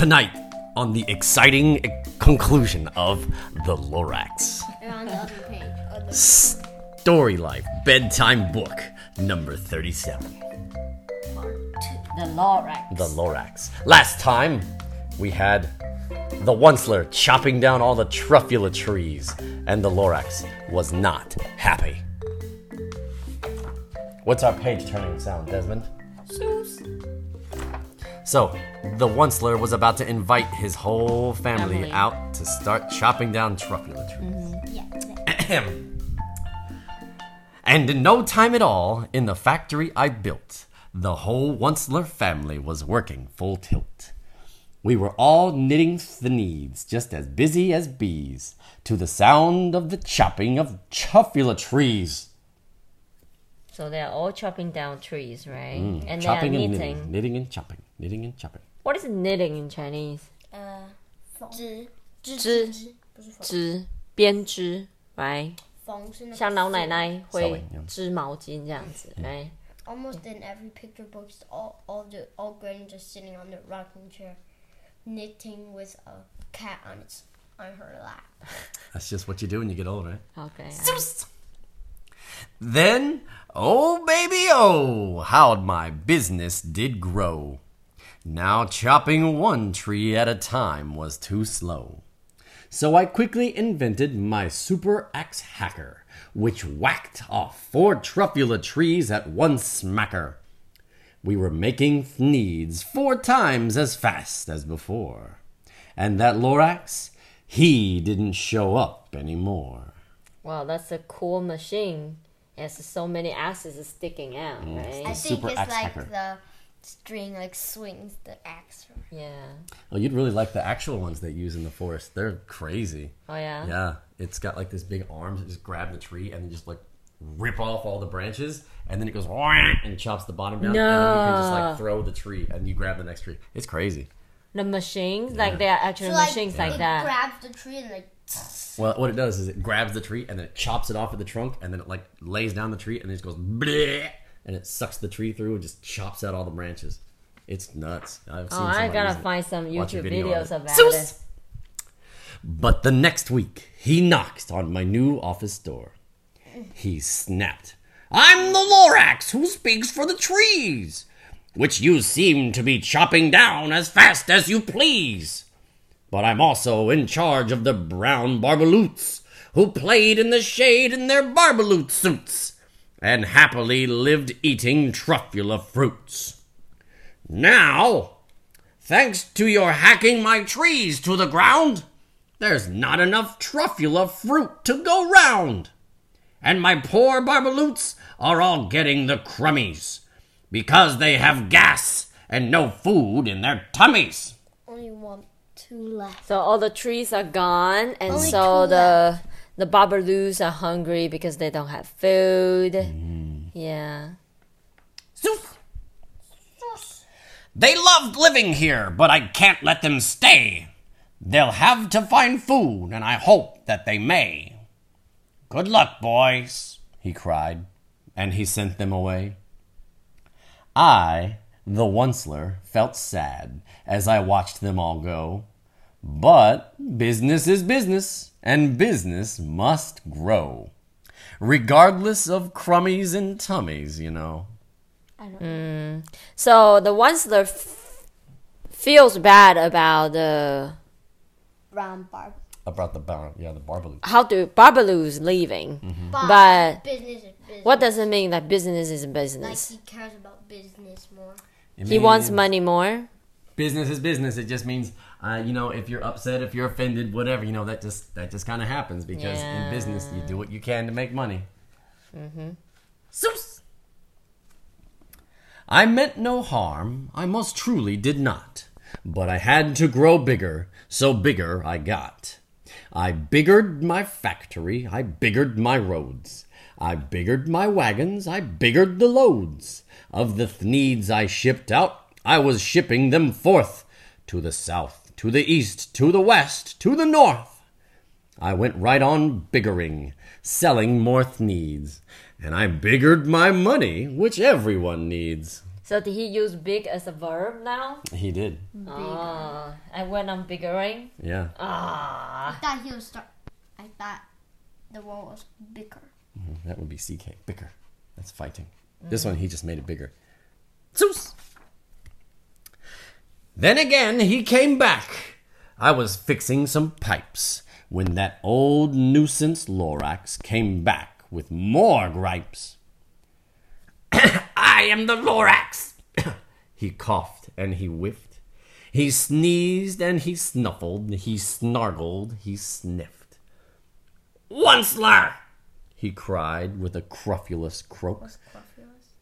Tonight, on the exciting conclusion of The Lorax. They're on the other page. Or Story Life Bedtime Book, number 37. The Lorax. The Lorax. Last time, we had the Onceler chopping down all the truffula trees, and the Lorax was not happy. What's our page turning sound, Desmond? So, the Onceler was about to invite his whole family, Family. out to start chopping down truffula trees. Mm-hmm. Yeah. Ahem. And in no time at all, in the factory I built, the whole Onceler family was working full tilt. We were all knitting the needs, just as busy as bees, to the sound of the chopping of truffula trees. So they're all chopping down trees, right? and they're Mm, chopping and knitting. knitting, knitting and chopping, knitting and chopping. What is knitting in Chinese? 呃，织织织织不是缝，织编织，right？缝是那个像老奶奶会 Sewing, yeah. 织毛巾这样子，right？ Almost in every picture book, it's all all the all granny just sitting on the rocking chair, knitting with a cat on its on her lap. That's just what you do when you get older. Okay. Then, oh baby, oh, how my business did grow. Now chopping one tree at a time was too slow. So I quickly invented my super axe hacker, which whacked off four truffula trees at one smacker. We were making thneeds four times as fast as before. And that Lorax, he didn't show up anymore. Wow, that's a cool machine. It has so many axes sticking out, I right? think super it's like hacker. the string like swings the axe. Yeah. Oh, you'd really like the actual ones they use in the forest. They're crazy. Oh yeah. Yeah, it's got like this big arms that just grab the tree and then just like rip off all the branches, and then it goes and chops the bottom down, no. and then you can just like throw the tree and you grab the next tree. It's crazy. The machines, like they are actual machines like it that. grabs the tree and like Well, what it does is it grabs the tree and then it chops it off at the trunk, and then it like lays down the tree and then it just goes bleh, and it sucks the tree through and just chops out all the branches. It's nuts. I've oh, seen Oh, I somebody gotta it. find some Watch a YouTube video on videos it. about Zeus! But the next week, he knocked on my new office door. He snapped, I'm the Lorax who speaks for the trees, which you seem to be chopping down as fast as you please. But I'm also in charge of the brown Barbaloots, who played in the shade in their Barbaloot suits, and happily lived eating truffula fruits. Now, thanks to your hacking my trees to the ground, there's not enough truffula fruit to go round. And my poor Barbaloots are all getting the crummies because they have gas and no food in their tummies. only one, two left. So all the trees are gone, and Only so two the the Barbaloos are hungry because they don't have food. Mm-hmm. Yeah. Zoof. They loved living here, but I can't let them stay. They'll have to find food, and I hope that they may. Good luck, boys, he cried, and he sent them away. I, the Onceler, felt sad as I watched them all go. But business is business, and business must grow. Regardless of crummies and tummies, you know. So the Onceler f- feels bad about the Brown barb. About the bar, yeah, the Barbaloo. how do Barbaloos leaving, Mm-hmm. but business is business. what does it mean that business is like business? he cares about business more. He wants money more. Business is business. It just means, uh, you know, if you're upset, if you're offended, whatever, you know, that just that just kind of happens because in business you do what you can to make money. Mm-hmm. I meant no harm. I most truly did not. But I had to grow bigger, so bigger I got. I biggered my factory, I biggered my roads. I biggered my wagons, I biggered the loads. Of the thneeds I shipped out, I was shipping them forth to the south, to the east, to the west, to the north. I went right on biggering, selling more thneeds, and I biggered my money, which everyone needs. So did he use big as a verb now? He did. Ah, I went on biggering. Yeah. Ah, I thought he was start. I thought the one was bigger. That would be CK. Bicker. That's fighting. This one, he just made it bigger. Zeus! Then again, he came back. I was fixing some pipes when that old nuisance Lorax came back with more gripes. I am the Lorax! he coughed and he whiffed. He sneezed and he snuffled. He snarled. He sniffed. Onceler! he cried with a cruffulous croak. Was Cruffulous?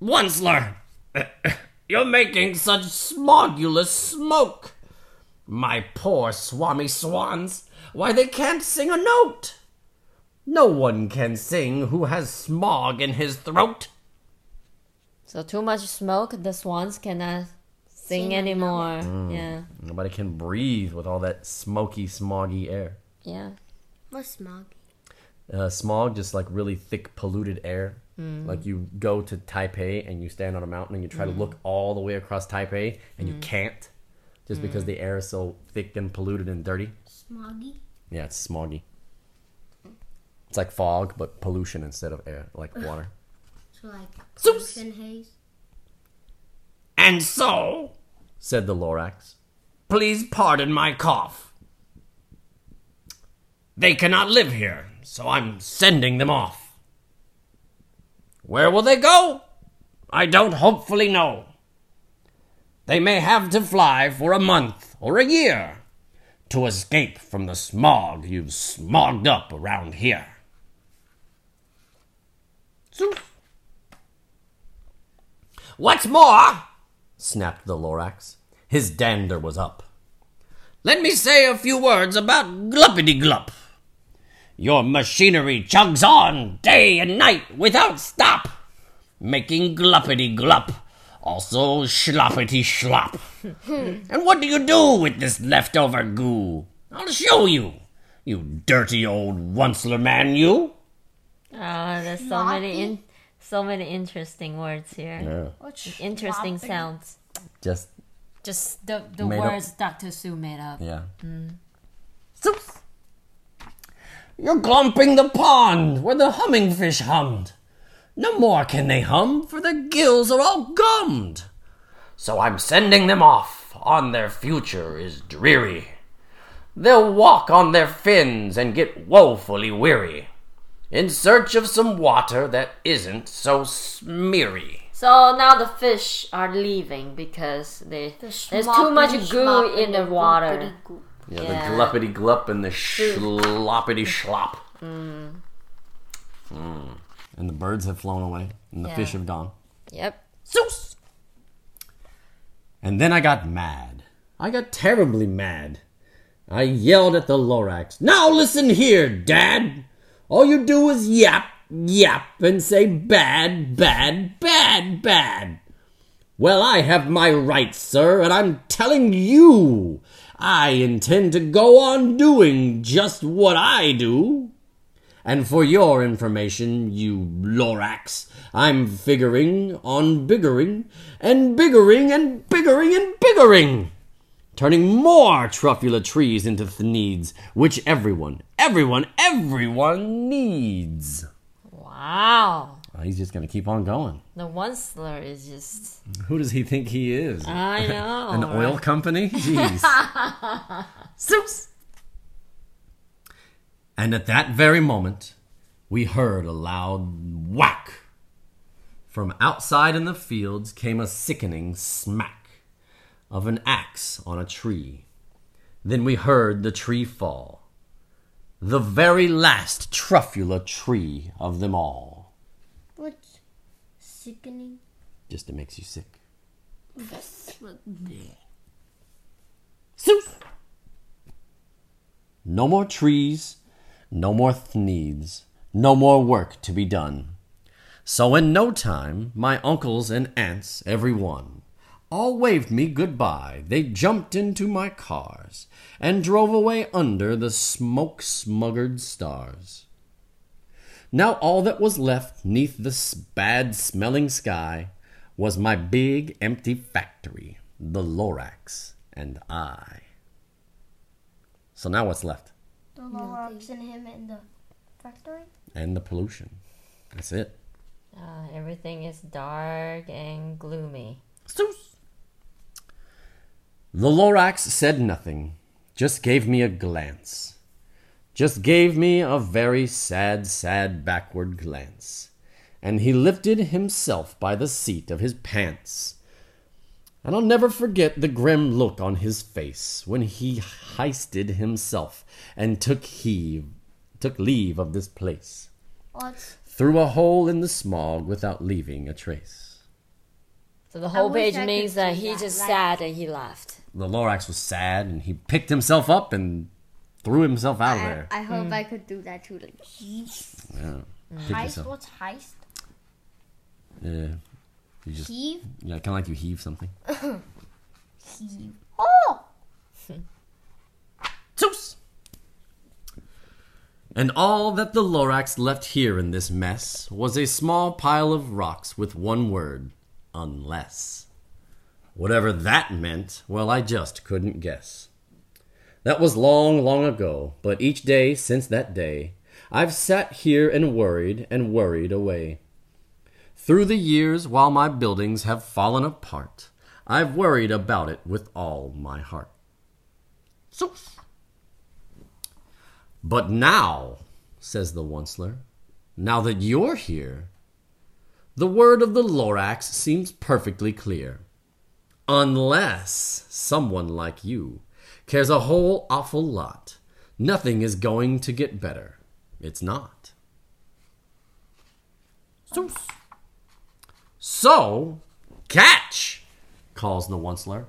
Onceler! You're making such smogulous smoke! My poor Swomee swans, why they can't sing a note! No one can sing who has smog in his throat. So too much smoke, the swans cannot sing Sing anymore. Mm. Yeah, Nobody can breathe with all that smoky, smoggy air. yeah. What's smog? Uh, smog, just like really thick, polluted air. Mm. Like you go to Taipei and you stand on a mountain and you try to mm. look all the way across Taipei and you can't, just because the air is so thick and polluted and dirty. Smoggy? Yeah, it's smoggy. It's like fog, but pollution instead of air, like water. So like haze? And so, said the Lorax, please pardon my cough. They cannot live here, so I'm sending them off. Where will they go? I don't hopefully know. They may have to fly for a month or a year to escape from the smog you've smogged up around here. Zeus. What's more, snapped the Lorax. His dander was up. Let me say a few words about Gluppity Glup. Your machinery chugs on day and night without stop, making Gluppity Glup, also Schloppity Schlop. and what do you do with this leftover goo? I'll show you, you dirty old Onceler man, you. Oh, there's so many in, so many interesting words here. Yeah, What's Interesting sloppy? sounds. just Just the the Made up. words Dr. Seuss made up. Yeah. Mm. Zeus! You're glumping the pond where the humming fish hummed. No more can they hum, for their gills are all gummed. So I'm sending them off, on their future is dreary. They'll walk on their fins and get woefully weary, in search of some water that isn't so smeary. So now the fish are leaving because they, there's too much goo in the water. Yeah, Yeah. the gluppity glup and the schloppity schlop. Mm. And the birds have flown away, and the Yeah. fish have gone. Yep. Zeus! And then I got mad. I got terribly mad. I yelled at the Lorax, Now listen here, Dad! All you do is yap, yap, and say bad, bad, bad, bad. Well, I have my rights, sir, and I'm telling you, I intend to go on doing just what I do. And for your information, you Lorax, I'm figuring on biggering and biggering and biggering and biggering, turning more truffula trees into thneeds, which everyone, everyone, everyone needs. Wow. Oh, he's just gonna keep on going. The Onceler is just. Who does he think he is? I know. An oil company? Jeez. Zeus! And at that very moment, we heard a loud whack. From outside in the fields came a sickening smack of an axe on a tree. Then we heard the tree fall. The very last truffula tree of them all. What's sickening? Just it makes you sick. Zeus! No more trees, no more thneeds, no more work to be done. So in no time, my uncles and aunts, every one, all waved me goodbye. They jumped into my cars and drove away under the smoke smuggered stars. Now all that was left neath the bad smelling sky was my big empty factory, the Lorax and I. So now what's left? The Lorax and him in the factory. And the pollution. That's it. Uh, everything is dark and gloomy. Zeus. The Lorax said nothing, just gave me a glance. Just gave me a very sad, sad backward glance. And he lifted himself by the seat of his pants. And I'll never forget the grim look on his face when he heisted himself and took heave, took leave of this place What's through a hole in the smog without leaving a trace. So the whole page means that see he that, just like- sat and he left. The Lorax was sad and he picked himself up and threw himself out of there. I hope I mm. could do that too. Like. Yeah. Mm. Pick Heist. yourself. What's heist? Yeah. You just Heave. yeah, kind of like you heave something. Heave. Oh. Zeus. And all that the Lorax left here in this mess was a small pile of rocks with one word, unless. Whatever that meant, well, I just couldn't guess. That was long, long ago, but each day since that day, I've sat here and worried and worried away. Through the years, while my buildings have fallen apart, I've worried about it with all my heart. Zeus. But now, says the Onceler, now that you're here, the word of the Lorax seems perfectly clear. Unless someone like you cares a whole awful lot, nothing is going to get better. It's not. So, catch, calls the Onceler.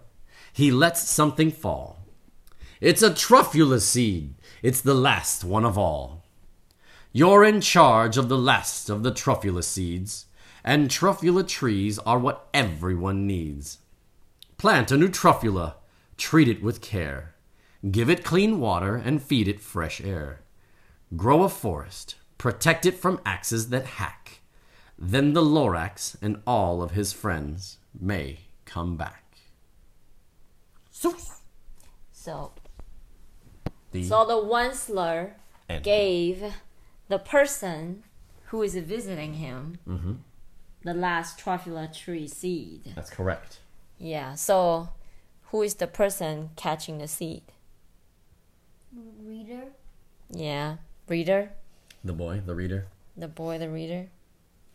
He lets something fall. It's a truffula seed. It's the last one of all. You're in charge of the last of the truffula seeds, and truffula trees are what everyone needs. Plant a new truffula, treat it with care, give it clean water, and feed it fresh air. Grow a forest, protect it from axes that hack. Then the Lorax and all of his friends may come back. Zeus. So, The so the Onceler end. gave the person who is visiting him Mm-hmm. The last truffula tree seed. That's correct. Yeah. So, who is the person catching the seed? Reader. Yeah, reader, The boy, the reader. the boy, the reader.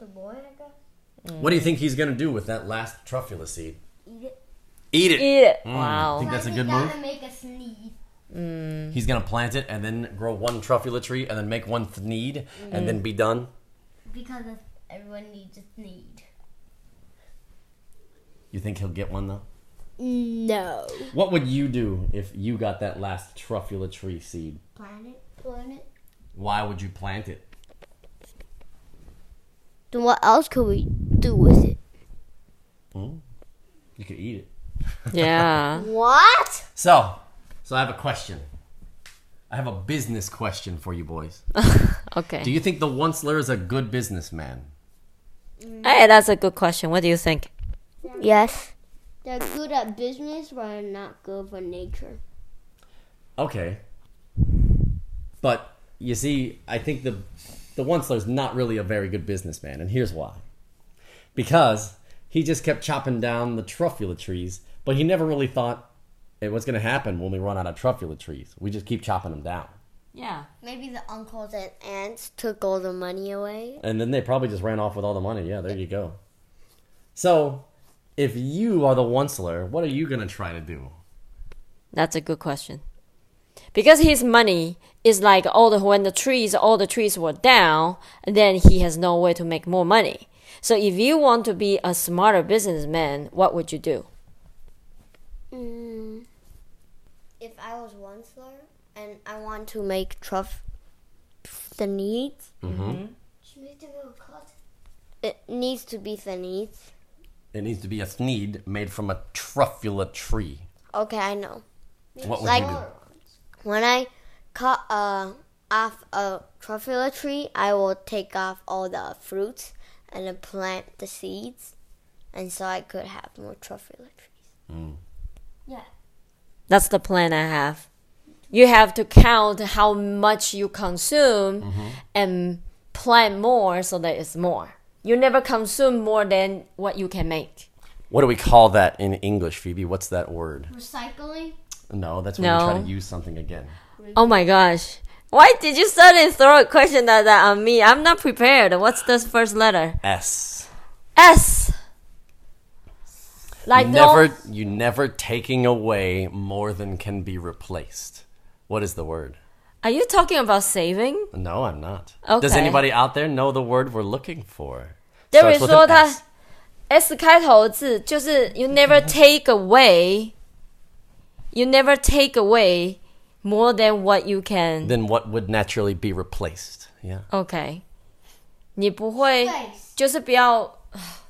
The boy, I guess. What do you think he's gonna do with that last truffula seed? Eat it. Eat it. Eat it. Mm, Wow. think that's a good move. make a thneed. He's gonna plant it and then grow one truffula tree and then make one thneed and then be done. Because of- everyone needs a thneed. You think he'll get one though? No. What would you do if you got that last truffula tree seed? Plant it. Plant it. Why would you plant it? Then what else could we do with it? Hmm? You could eat it. Yeah. What? So, so I have a question. I have a business question for you boys. Okay. Do you think the Onceler is a good businessman? Mm. hey, that's a good question. What do you think? Yes. They're good at business, but are not good for nature. Okay. But you see, I think the the Onceler's not really a very good businessman, and here's why. Because he just kept chopping down the truffula trees, but he never really thought hey, what's going to happen when we run out of truffula trees. We just keep chopping them down. Yeah. Maybe the uncles and aunts took all the money away. And then they probably just ran off with all the money. Yeah, there you go. So, if you are the Onceler, what are you going to try to do? That's a good question. Because his money is like all the when the trees all the trees were down, then he has no way to make more money. So if you want to be a smarter businessman, what would you do? Mm. If I was Onceler and I want to make truff the needs, Mm-hmm. it needs to be the needs. It needs to be a thneed made from a truffula tree. Okay, I know. What would Like- you do? When I cut uh, off a truffula tree, I will take off all the fruits and then plant the seeds and so I could have more truffula trees. Mm. Yeah. That's the plan I have. You have to count how much you consume Mm-hmm. and plan more so that it's more. You never consume more than what you can make. What do we call that in English, Phoebe? What's that word? Recycling. No, that's when you try to use something again. Oh my gosh. Why did you suddenly throw a question like that on me? I'm not prepared. What's the first letter? S. S. Like never, don't- you never taking away more than can be replaced. What is the word? Are you talking about saving? No, I'm not. Does Okay. anybody out there know the word we're looking for? There Starts is with说 an 它 S. S 开头的字就是 you never take away, you never take away more than what you can. Then what would naturally be replaced? Yeah. OK，你不会 Place. 就是不要，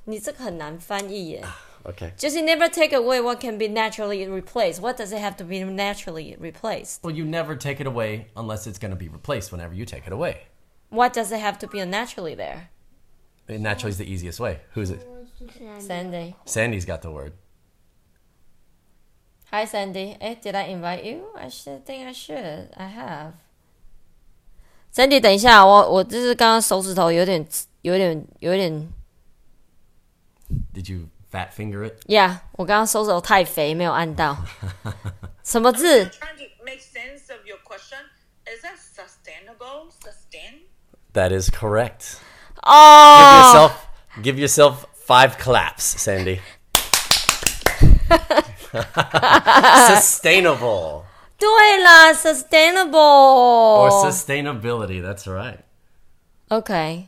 你这个很难翻译耶。 Okay. 就是 never take away what can be naturally replaced. What does it have to be naturally replaced? Well, you never take it away unless it's going to be replaced whenever you take it away. What does it have to be naturally there? And naturally is the easiest way. Who's it? Sandy. Sandy's got the word. Hi Sandy. Eh, did I invite you? I should think I should. I have. Sandy，等一下，我我就是刚刚手指头有点有点有点 Did you fat finger it? 呀我刚刚手指头太肥，没有按到。什么字？ trying to make sense of your question. Is that sustainable? Sustain? That is correct. Give 哦， yourself give yourself five claps, Sandy. Sustainable 对啦，sustainable or sustainability. That's right. OK，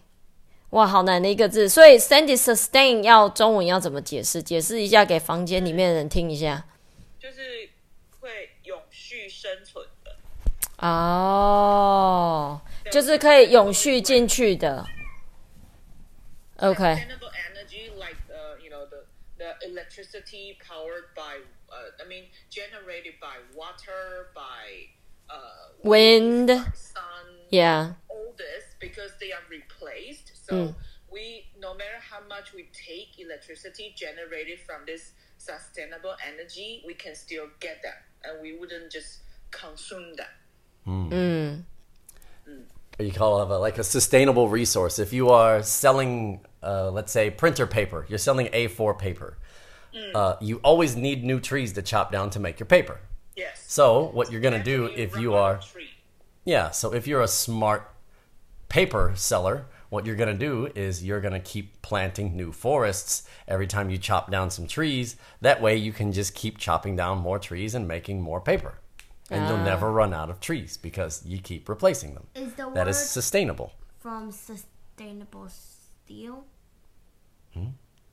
哇，好难的一个字。所以 Sandy sustain 要中文要怎么解释？解释一下给房间里面的人听一下。就是会永续生存的。哦，就是可以永续进去的。OK，Sustainable energy, like uh, you know the the electricity powered by, uh, I mean, generated by water, by uh, Wind. by sun, yeah，all this because they are replaced. So hmm. we, no matter how much we take electricity generated from this sustainable energy, we can still get that, and we wouldn't just consume that. 嗯 you call it a, like a sustainable resource. If you are selling, uh, let's say, printer paper, you're selling A4 paper. Uh, you always need new trees to chop down to make your paper. Yes. So what you're gonna do if you are, tree. yeah. So if you're a smart paper seller, what you're gonna do is you're gonna keep planting new forests every time you chop down some trees. That way you can just keep chopping down more trees and making more paper, and you'll ah. never run out of trees because you keep replacing them. Is the That word is sustainable. from sustainable steel? Hmm?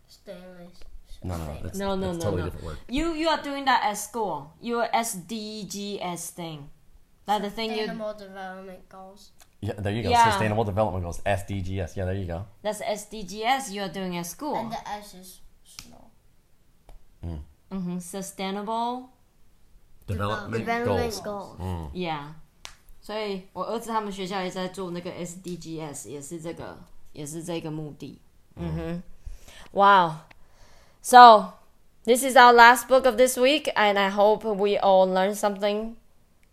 Stainless. No, no, that's, No, no, that's no, totally no. different word. You you are doing that at school. Your SDGs thing. That the thing you. Sustainable development goals. Yeah, there you go. Yeah. Sustainable Development Goals, SDGs. Yeah, there you go. That's SDGs you are doing at school. And the S is snow. hmm Sustainable. Development, Development goals. goals. Yeah，所以我儿子他们学校也在做那个 SDGs，也是这个，也是这个目的。嗯哼，Wow. So this is our last book of this week, and I hope we all learn something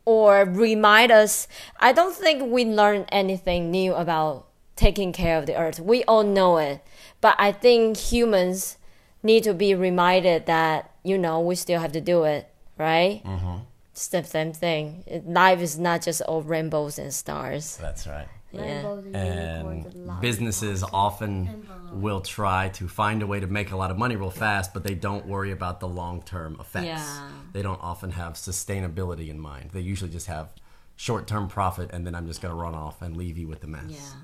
or remind us. I don't think we learn anything new about taking care of the earth. We all know it, but I think humans need to be reminded that you know we still have to do it, right? Mm-hmm. It's the same thing. Life is not just all rainbows and stars. That's right. Yeah. Rainbows and unicorns And and lots businesses often will try to find a way to make a lot of money real fast, but they don't worry about the long term effects. Yeah. They don't often have sustainability in mind. They usually just have short term profit, and then I'm just going to run off and leave you with the mess. Yeah.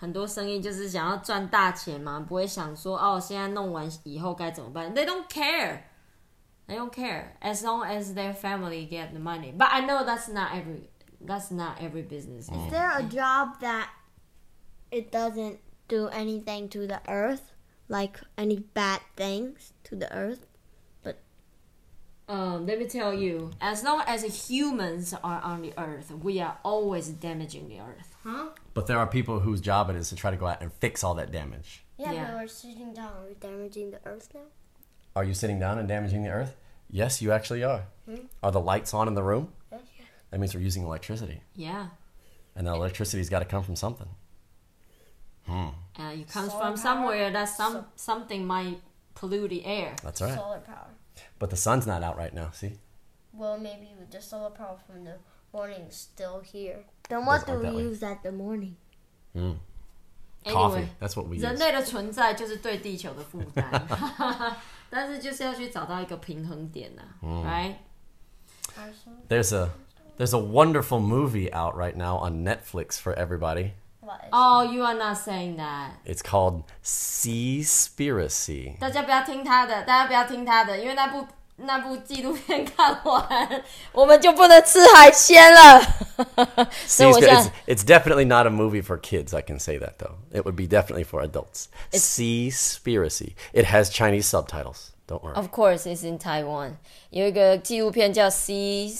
很多生意就是想要赚大钱嘛，不会想说哦，现在弄完以后该怎么办？They don't care. They don't care as long as their family get the money. But I know that's not every that's not every business. Is there a job that it doesn't do anything to the earth? Like any bad things to the earth? But um, let me tell you, as long as humans are on the earth, we are always damaging the earth. Huh? But there are people whose job it is to try to go out and fix all that damage. Yeah, Yeah. but we're sitting down. We're we damaging the earth now? Are you sitting down and damaging the earth? Yes, you actually are. Are the lights on in the room? Yes. That means we're using electricity. Yeah. And that electricity's got to come from something. Uh, it comes Solar from somewhere that some So- something might pollute the air. That's right. Solar power. But the sun's not out right now, see? Well, maybe with the solar power from the morning is still here. Then what Doesn't work do that we way. use at the morning? Coffee. Anyway, That's what we 人 use. 类的存在就是对地球的负担，但是就是要去找到一个平衡点呐、right？ Absolutely. There's a there's a wonderful movie out right now on Netflix for everybody. What is Oh, you are not saying that. It's called Seaspiracy. 大家不要听他的，大家不要听他的，因为那部那部纪录片看完，我们就不能吃海鲜了。所以我现 Seaspir- 在 it's, it's definitely not a movie for kids. I can say that though. It would be definitely for adults. Seaspiracy. It has Chinese subtitles. Don't worry. Of course, it's in Taiwan. 有一个纪录片叫《Sea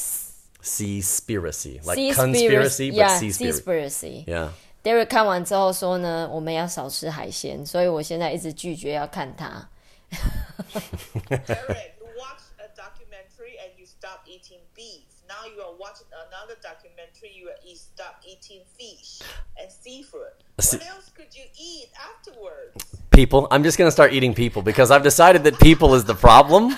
Seaspiracy, like Seaspiracy conspiracy, but yeah, seaspiracy. Seaspiracy. Yeah. Derek 看完之后说呢，我们要少吃海鲜，所以我现在一直拒绝要看它。 Eric, you watched a documentary and you stopped eating beef. Now you are watching another documentary. You are eat, stop eating fish and seafood. See- What else could you eat afterwards? People. I'm just gonna start eating people because I've decided that people is the problem.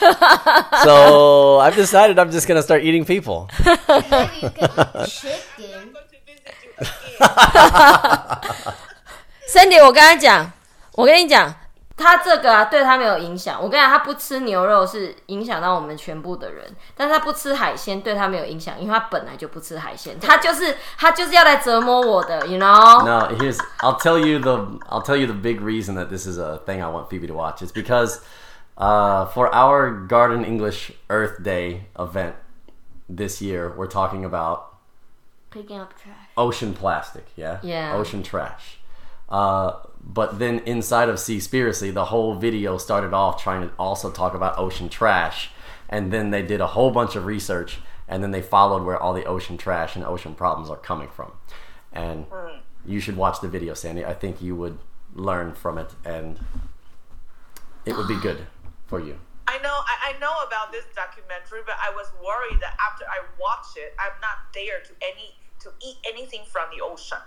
so I've decided I'm just gonna start eating people. Maybe you can eat I'm chicken. going to visit you again. Cindy，我跟他讲，我跟你讲， 他这个啊对他没有影响。我跟你讲，他不吃牛肉是影响到我们全部的人，但是他不吃海鲜对他没有影响，因为他本来就不吃海鲜。他就是他就是要来折磨我的，you know？No, here's I'll tell you the I'll tell you the big reason that this is a thing I want Phoebe to watch. It's because uh, for our Garden English Earth Day event this year, we're talking about Picking up trash. ocean plastic, yeah? Yeah. Ocean trash. Uh, but then inside of Seaspiracy, the whole video started off trying to also talk about ocean trash. And then they did a whole bunch of research and then they followed where all the ocean trash and ocean problems are coming from. And you should watch the video, Sandy. I think you would learn from it and it would be good for you. I know, I, know about this documentary, but I was worried that after I watch it, I'm not there to any to eat anything from the ocean.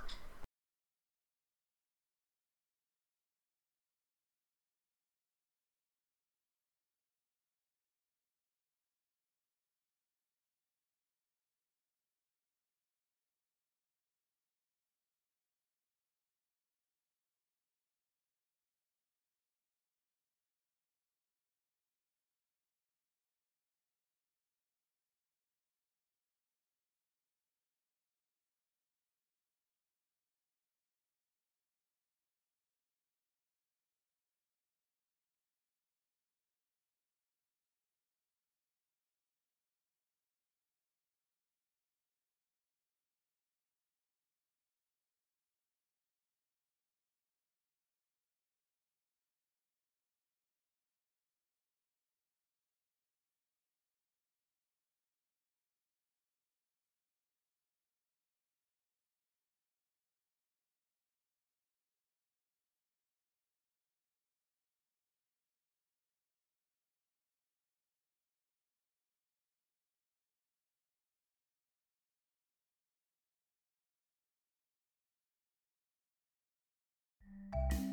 you